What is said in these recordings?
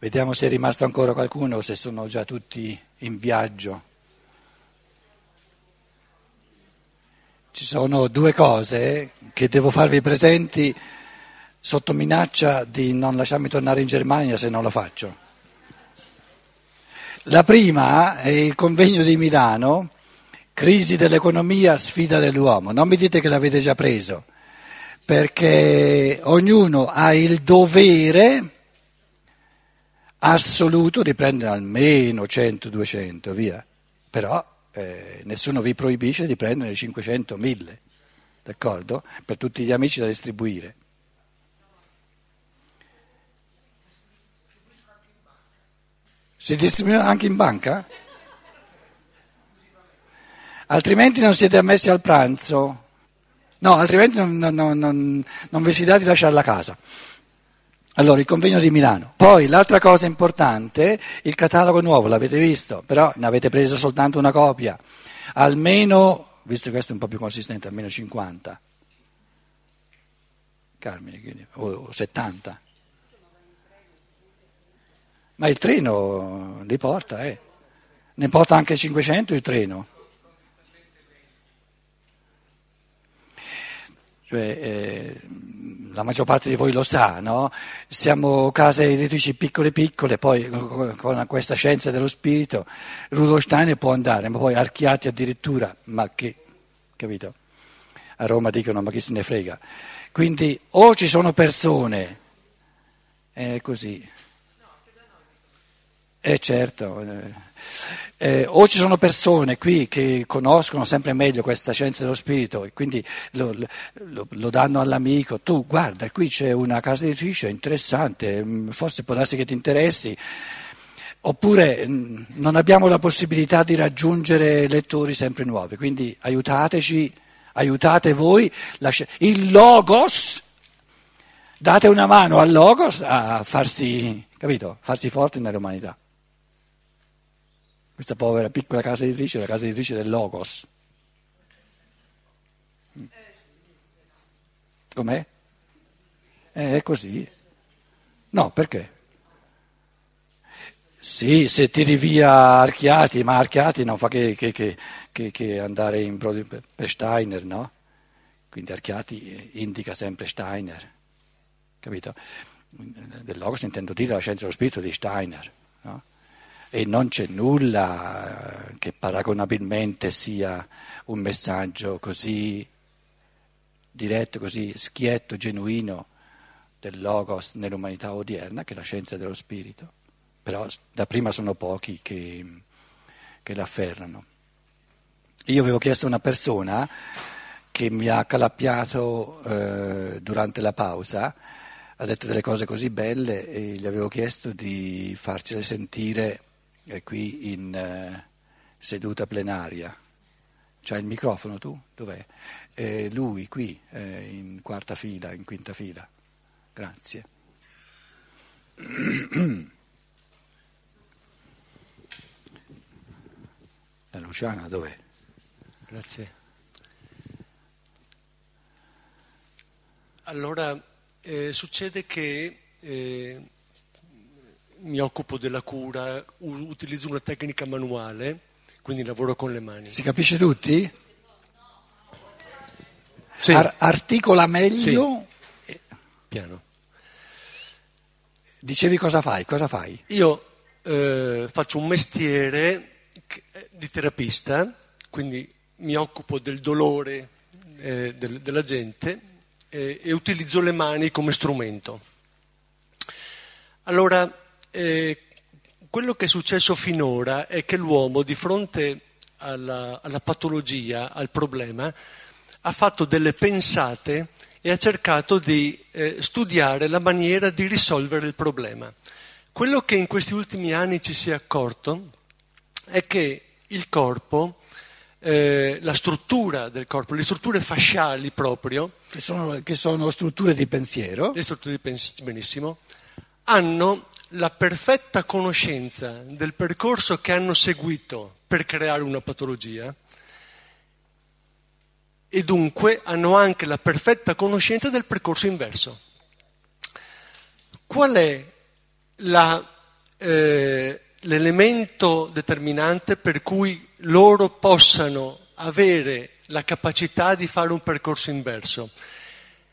Vediamo se è rimasto ancora qualcuno o se sono già tutti in viaggio. Ci sono due cose che devo farvi presenti sotto minaccia di non lasciarmi tornare in Germania se non lo faccio. La prima è il convegno di Milano, crisi dell'economia, sfida dell'uomo. Non mi dite che l'avete già preso, perché ognuno ha il dovere assoluto di prendere almeno 100, 200, via. Però eh, nessuno vi proibisce di prendere 500, 1000, d'accordo? Per tutti gli amici da distribuire. Si distribuiscono anche in banca? Altrimenti non siete ammessi al pranzo. No, altrimenti non, non, non, non vi si dà di lasciare la casa. Allora, il convegno di Milano. Poi l'altra cosa importante, il catalogo nuovo, l'avete visto, però ne avete preso soltanto una copia. Almeno, visto che questo è un po' più consistente, almeno 50. Carmine, o 70. Ma il treno li porta, eh. Ne porta anche 500 il treno. Cioè, eh, la maggior parte di voi lo sa, no? Siamo case editrici piccole piccole, poi con questa scienza dello spirito Rudolf Steiner può andare, ma poi archiati addirittura, ma che, capito? A Roma dicono ma chi se ne frega. Quindi o ci sono persone, è così, eh certo, eh, o ci sono persone qui che conoscono sempre meglio questa scienza dello spirito e quindi lo, lo, lo danno all'amico, tu guarda qui c'è una casa editrice interessante, mm, forse può darsi che ti interessi, oppure mm, non abbiamo la possibilità di raggiungere lettori sempre nuovi, quindi aiutateci, aiutate voi, il Logos, date una mano al Logos a farsi, capito, farsi forte nell'umanità. Questa povera piccola casa editrice è la casa editrice del Logos. Com'è? Eh, è così. No, perché? Sì, se tiri via Archiati, ma Archiati non fa che, che, che, che andare in, per Steiner, no? Quindi Archiati indica sempre Steiner, capito? Del Logos intendo dire la scienza dello spirito di Steiner, no? E non c'è nulla che paragonabilmente sia un messaggio così diretto, così schietto, genuino del logos nell'umanità odierna che è la scienza dello spirito. Però da prima sono pochi che, che l'afferrano. Io avevo chiesto a una persona che mi ha calappiato eh, durante la pausa, ha detto delle cose così belle e gli avevo chiesto di farcele sentire è qui in eh, seduta plenaria. C'hai il microfono tu? Dov'è? Eh, lui qui, eh, in quarta fila, in quinta fila. Grazie. La Luciana dov'è? Grazie. Allora, eh, succede che eh, mi occupo della cura, utilizzo una tecnica manuale, quindi lavoro con le mani. Si capisce tutti? Sì. Ar- articola meglio. Sì. Piano. Dicevi cosa fai? Cosa fai? Io eh, faccio un mestiere di terapista, quindi mi occupo del dolore eh, del, della gente eh, e utilizzo le mani come strumento. Allora, eh, quello che è successo finora è che l'uomo di fronte alla, alla patologia, al problema, ha fatto delle pensate e ha cercato di eh, studiare la maniera di risolvere il problema. Quello che in questi ultimi anni ci si è accorto è che il corpo, eh, la struttura del corpo, le strutture fasciali proprio, che sono, che sono strutture di pensiero, le strutture di pensiero, benissimo, hanno la perfetta conoscenza del percorso che hanno seguito per creare una patologia e dunque hanno anche la perfetta conoscenza del percorso inverso. Qual è la eh, l'elemento determinante per cui loro possano avere la capacità di fare un percorso inverso.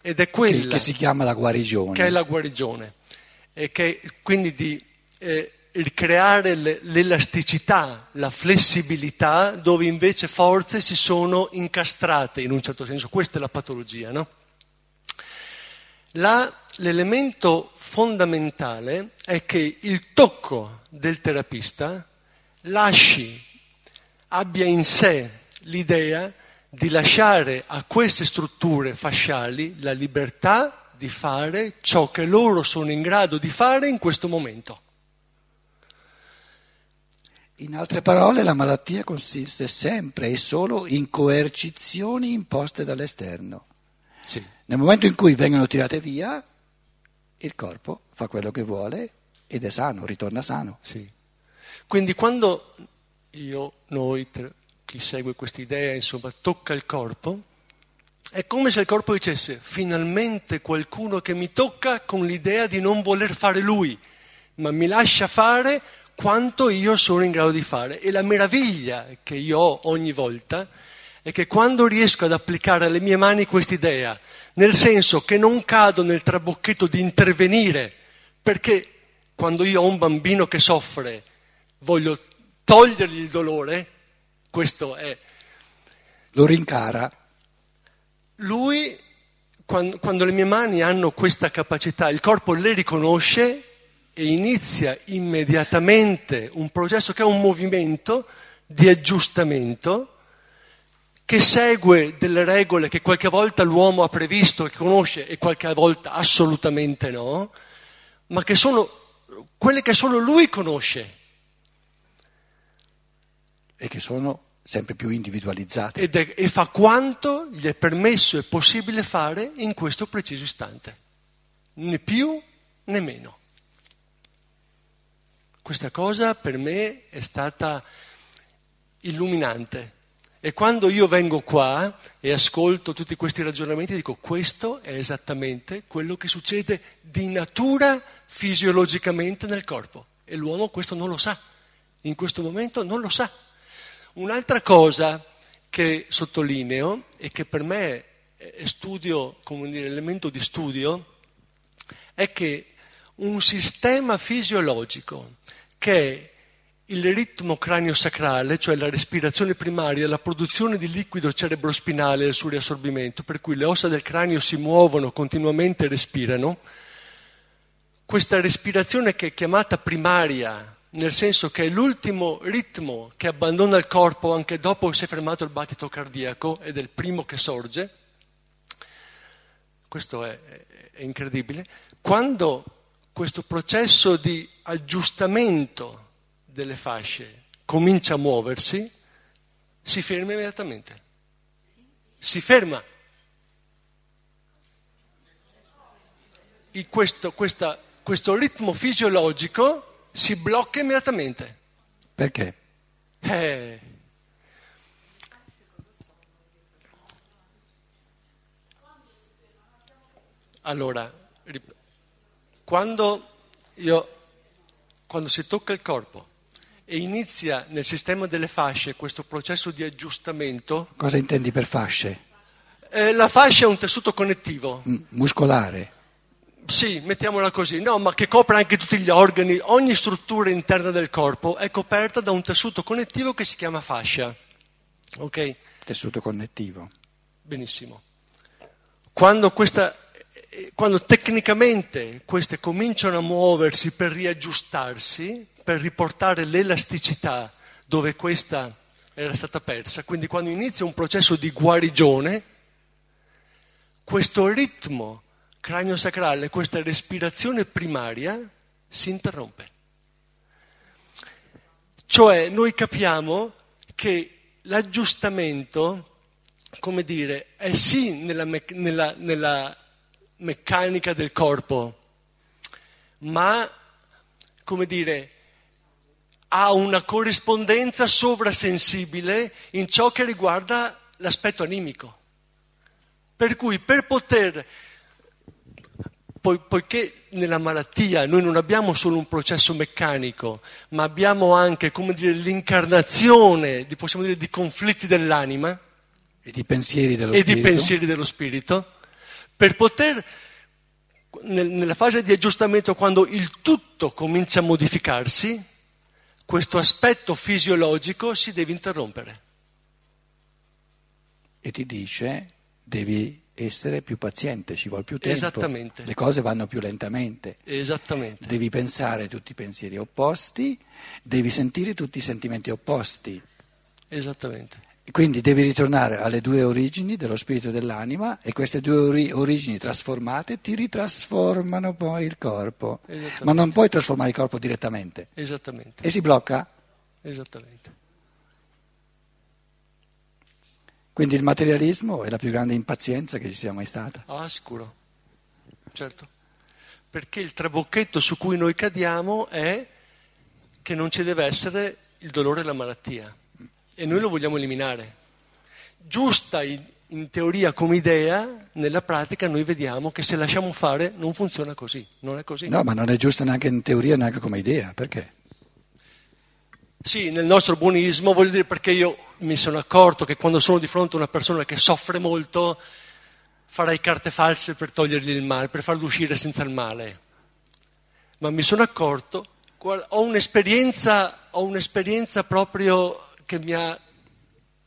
Ed è quella che, che si chiama la guarigione. Che è la guarigione. E che quindi di eh, ricreare l'elasticità, la flessibilità, dove invece forze si sono incastrate in un certo senso. Questa è la patologia, no? La, l'elemento fondamentale è che il tocco del terapista lasci, abbia in sé l'idea di lasciare a queste strutture fasciali la libertà di fare ciò che loro sono in grado di fare in questo momento. In altre parole, la malattia consiste sempre e solo in coercizioni imposte dall'esterno. Sì. Nel momento in cui vengono tirate via, il corpo fa quello che vuole ed è sano, ritorna sano. Sì. Quindi quando io, noi, chi segue questa idea, insomma, tocca il corpo, è come se il corpo dicesse finalmente qualcuno che mi tocca con l'idea di non voler fare lui, ma mi lascia fare quanto io sono in grado di fare. E la meraviglia che io ho ogni volta è che quando riesco ad applicare alle mie mani quest'idea, nel senso che non cado nel trabocchetto di intervenire, perché quando io ho un bambino che soffre voglio togliergli il dolore, questo è. Lo rincara. Lui, quando, quando le mie mani hanno questa capacità, il corpo le riconosce e inizia immediatamente un processo che è un movimento di aggiustamento che segue delle regole che qualche volta l'uomo ha previsto e conosce e qualche volta assolutamente no, ma che sono quelle che solo lui conosce. E che sono sempre più individualizzate. È, e fa quanto gli è permesso e possibile fare in questo preciso istante, né più né meno. Questa cosa per me è stata illuminante. E quando io vengo qua e ascolto tutti questi ragionamenti, dico questo è esattamente quello che succede di natura fisiologicamente nel corpo. E l'uomo questo non lo sa. In questo momento non lo sa. Un'altra cosa che sottolineo e che per me è studio, come dire, elemento di studio, è che un sistema fisiologico che è il ritmo cranio-sacrale, cioè la respirazione primaria, la produzione di liquido cerebrospinale e il suo riassorbimento, per cui le ossa del cranio si muovono continuamente e respirano, questa respirazione che è chiamata primaria, nel senso che è l'ultimo ritmo che abbandona il corpo anche dopo che si è fermato il battito cardiaco ed è il primo che sorge. Questo è, è incredibile. Quando questo processo di aggiustamento delle fasce comincia a muoversi, si ferma immediatamente. Si ferma. Questo, questa, questo ritmo fisiologico si blocca immediatamente. Perché? Eh. Allora, quando, io, quando si tocca il corpo e inizia nel sistema delle fasce questo processo di aggiustamento. Cosa intendi per fasce? Eh, la fascia è un tessuto connettivo. M- muscolare. Sì, mettiamola così, no, ma che copre anche tutti gli organi, ogni struttura interna del corpo è coperta da un tessuto connettivo che si chiama fascia. Ok? Tessuto connettivo. Benissimo. Quando, questa, quando tecnicamente queste cominciano a muoversi per riaggiustarsi, per riportare l'elasticità dove questa era stata persa, quindi quando inizia un processo di guarigione, questo ritmo cranio sacrale, questa respirazione primaria si interrompe. Cioè noi capiamo che l'aggiustamento, come dire, è sì nella, me- nella, nella meccanica del corpo, ma, come dire, ha una corrispondenza sovrasensibile in ciò che riguarda l'aspetto animico. Per cui per poter po- poiché nella malattia noi non abbiamo solo un processo meccanico, ma abbiamo anche, come dire, l'incarnazione, di, possiamo dire, di conflitti dell'anima E di pensieri dello e spirito. di pensieri dello spirito, per poter, nel- nella fase di aggiustamento, quando il tutto comincia a modificarsi, questo aspetto fisiologico si deve interrompere. E ti dice devi essere più paziente, ci vuole più tempo. Esattamente. Le cose vanno più lentamente. Esattamente. Devi pensare tutti i pensieri opposti, devi sentire tutti i sentimenti opposti. Esattamente. Quindi devi ritornare alle due origini dello spirito e dell'anima e queste due ori- origini trasformate ti ritrasformano poi il corpo. Ma non puoi trasformare il corpo direttamente. Esattamente. E si blocca. Esattamente. Quindi il materialismo è la più grande impazienza che ci sia mai stata. Ah, sicuro. Certo. Perché il trabocchetto su cui noi cadiamo è che non ci deve essere il dolore e la malattia. E noi lo vogliamo eliminare. Giusta in, teoria come idea, nella pratica noi vediamo che se lasciamo fare non funziona così. Non è così. No, ma non è giusto neanche in teoria, neanche come idea. Perché? Sì, nel nostro buonismo, voglio dire perché io mi sono accorto che quando sono di fronte a una persona che soffre molto, farei carte false per togliergli il male, per farlo uscire senza il male. Ma mi sono accorto, ho un'esperienza, ho un'esperienza proprio che mi ha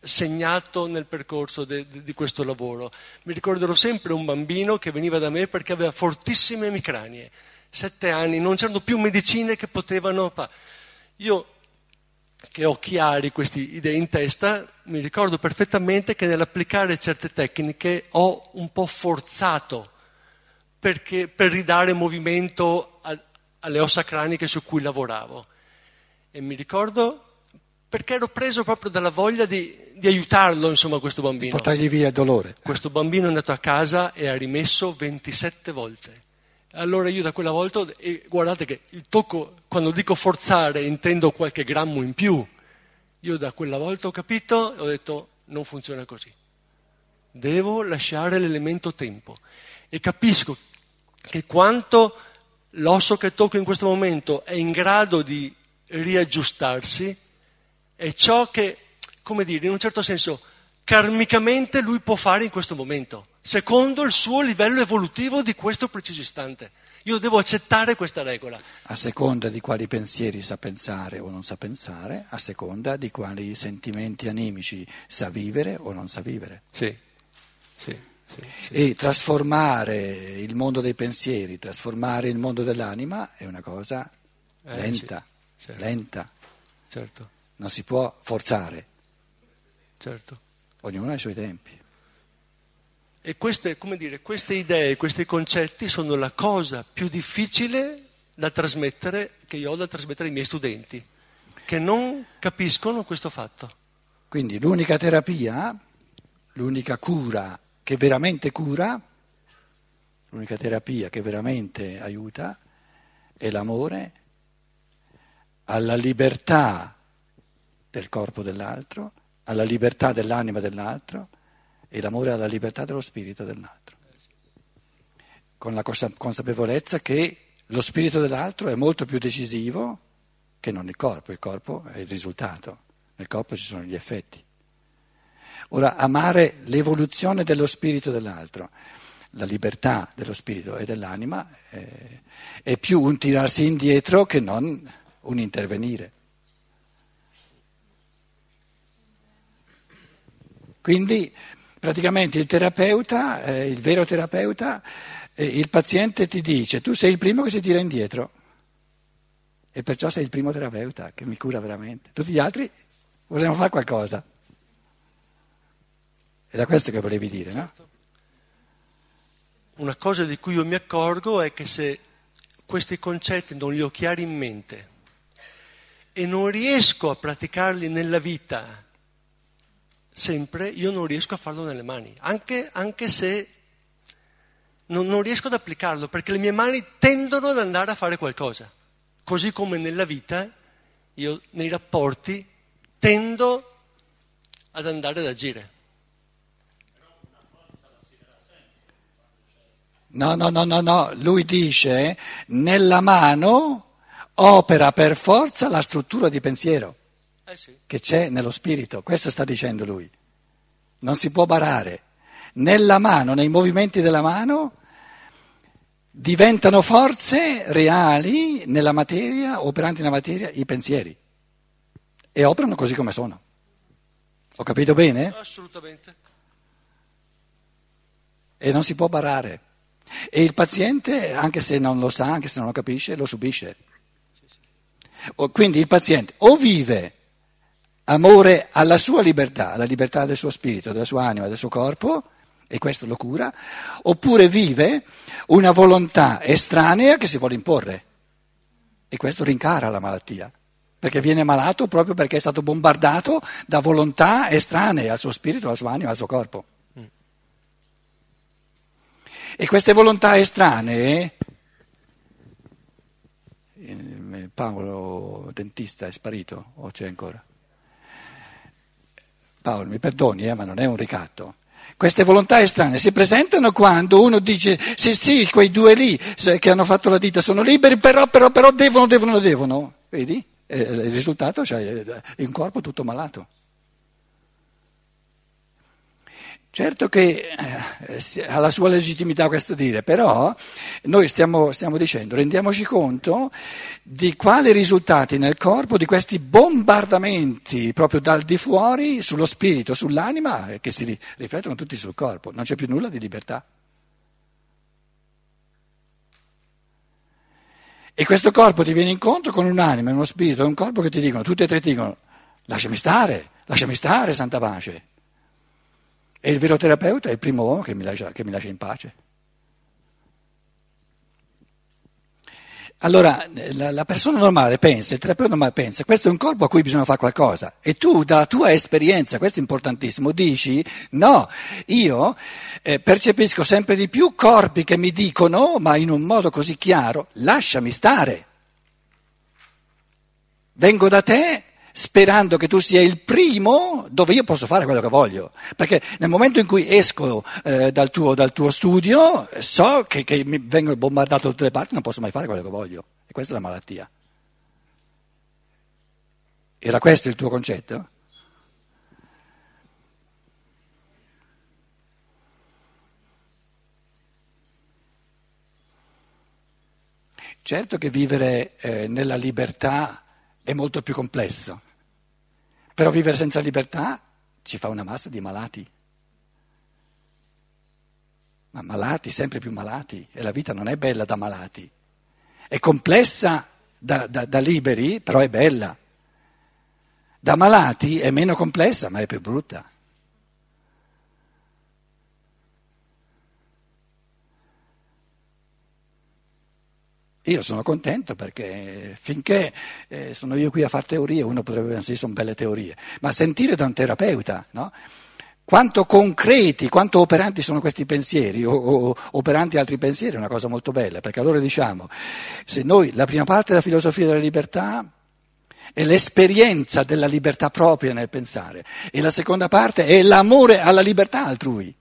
segnato nel percorso de- de- di questo lavoro. Mi ricorderò sempre un bambino che veniva da me perché aveva fortissime emicranie, sette anni, non c'erano più medicine che potevano fare. Io che ho chiari queste idee in testa, mi ricordo perfettamente che nell'applicare certe tecniche ho un po' forzato perché, per ridare movimento a- alle ossa craniche su cui lavoravo. E mi ricordo perché ero preso proprio dalla voglia di, di aiutarlo, insomma, questo bambino. Portargli via il dolore. Questo bambino è andato a casa e ha rimesso 27 volte. Allora io da quella volta, guardate che il tocco, quando dico forzare, intendo qualche grammo in più. Io da quella volta ho capito e ho detto non funziona così. Devo lasciare l'elemento tempo. E capisco che quanto l'osso che tocco in questo momento è in grado di riaggiustarsi, è ciò che, come dire, in un certo senso, karmicamente lui può fare in questo momento, secondo il suo livello evolutivo di questo preciso istante. Io devo accettare questa regola. A seconda di quali pensieri sa pensare o non sa pensare, a seconda di quali sentimenti animici sa vivere o non sa vivere. Sì, sì, sì. sì. E trasformare il mondo dei pensieri, trasformare il mondo dell'anima è una cosa Eh, lenta, sì, certo. lenta. Certo, Non si può forzare, certo. Ognuno ha i suoi tempi. E queste, come dire, queste idee, questi concetti sono la cosa più difficile da trasmettere, che io ho da trasmettere ai miei studenti, che non capiscono questo fatto. Quindi l'unica terapia, l'unica cura che veramente cura, l'unica terapia che veramente aiuta è l'amore alla libertà del corpo dell'altro, alla libertà dell'anima dell'altro e l'amore alla libertà dello spirito dell'altro. Con la consa- consapevolezza che lo spirito dell'altro è molto più decisivo che non il corpo, il corpo è il risultato, nel corpo ci sono gli effetti. Ora, amare l'evoluzione dello spirito dell'altro, la libertà dello spirito e dell'anima, eh, è più un tirarsi indietro che non un intervenire. Quindi praticamente il terapeuta, eh, il vero terapeuta, eh, il paziente ti dice tu sei il primo che si tira indietro e perciò sei il primo terapeuta che mi cura veramente. Tutti gli altri volevano fare qualcosa. Era questo che volevi dire, no? Una cosa di cui io mi accorgo è che se questi concetti non li ho chiari in mente e non riesco a praticarli nella vita sempre, io non riesco a farlo nelle mani, anche, anche se non, non riesco ad applicarlo, perché le mie mani tendono ad andare a fare qualcosa. Così come nella vita, io nei rapporti tendo ad andare ad agire. No, no, no, no, no, lui dice nella mano opera per forza la struttura di pensiero Eh sì. che c'è nello spirito, questo sta dicendo lui. Non si può barare. Nella mano, nei movimenti della mano, diventano forze reali nella materia, operanti nella materia, i pensieri. E operano così come sono. Ho capito bene? Assolutamente. E non si può barare. E il paziente, anche se non lo sa, anche se non lo capisce, lo subisce. Quindi il paziente o vive amore alla sua libertà, alla libertà del suo spirito, della sua anima, del suo corpo, e questo lo cura, oppure vive una volontà estranea che si vuole imporre. E questo rincara la malattia, perché viene malato proprio perché è stato bombardato da volontà estranee al suo spirito, alla sua anima, al suo corpo. E queste volontà estranee, eh, Paolo dentista è sparito o c'è ancora? Paolo, mi perdoni, eh, ma non è un ricatto. Queste volontà estranee si presentano quando uno dice sì, sì, quei due lì che hanno fatto la ditta sono liberi, però, però, però devono, devono, devono. Vedi? E il risultato c'è un corpo tutto malato. Certo che eh, si- ha la sua legittimità questo dire, però noi stiamo, stiamo dicendo, rendiamoci conto di quali risultati nel corpo di questi bombardamenti proprio dal di fuori sullo spirito, sull'anima, eh, che si ri- riflettono tutti sul corpo, non c'è più nulla di libertà. E questo corpo ti viene incontro con un'anima, uno spirito, un corpo che ti dicono, tutti e tre ti dicono, lasciami stare, lasciami stare, santa pace. E il vero terapeuta è il primo uomo che mi lascia, che mi lascia in pace. Allora, la, la persona normale pensa, il terapeuta normale pensa, questo è un corpo a cui bisogna fare qualcosa. E tu, dalla tua esperienza, questo è importantissimo, dici, no, io eh, percepisco sempre di più corpi che mi dicono, ma in un modo così chiaro, lasciami stare. Vengo da te sperando che tu sia il primo dove io posso fare quello che voglio. Perché nel momento in cui esco eh, dal, tuo, dal tuo studio so che, che mi vengo bombardato da tutte le parti, non posso mai fare quello che voglio. E questa è la malattia. Era questo il tuo concetto? Certo che vivere eh, nella libertà è molto più complesso, però vivere senza libertà ci fa una massa di malati. Ma malati, sempre più malati, e la vita non è bella da malati. È complessa da, da, da liberi, però è bella. Da malati è meno complessa, ma è più brutta. Io sono contento perché finché eh, sono io qui a fare teorie, uno potrebbe pensare sono belle teorie, ma sentire da un terapeuta, no? Quanto concreti, quanto operanti sono questi pensieri o, o operanti altri pensieri è una cosa molto bella, perché allora diciamo, se noi la prima parte della filosofia della libertà è l'esperienza della libertà propria nel pensare e la seconda parte è l'amore alla libertà altrui.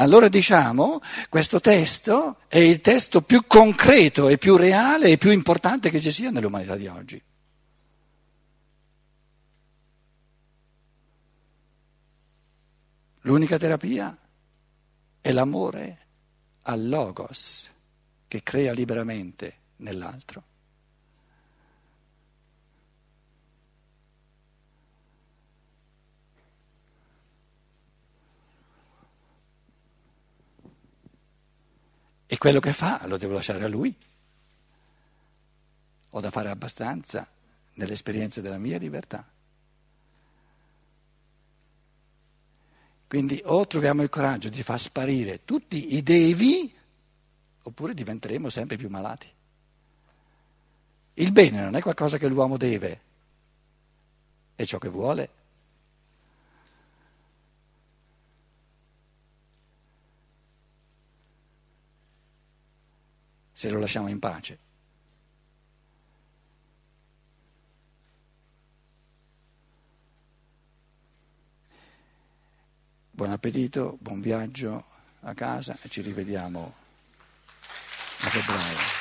Allora diciamo, questo testo è il testo più concreto e più reale e più importante che ci sia nell'umanità di oggi. L'unica terapia è l'amore al logos che crea liberamente nell'altro. E quello che fa lo devo lasciare a lui. Ho da fare abbastanza nell'esperienza della mia libertà. Quindi o troviamo il coraggio di far sparire tutti i devi, oppure diventeremo sempre più malati. Il bene non è qualcosa che l'uomo deve, è ciò che vuole. Se lo lasciamo in pace. Buon appetito, buon viaggio. a casa e ci rivediamo a febbraio.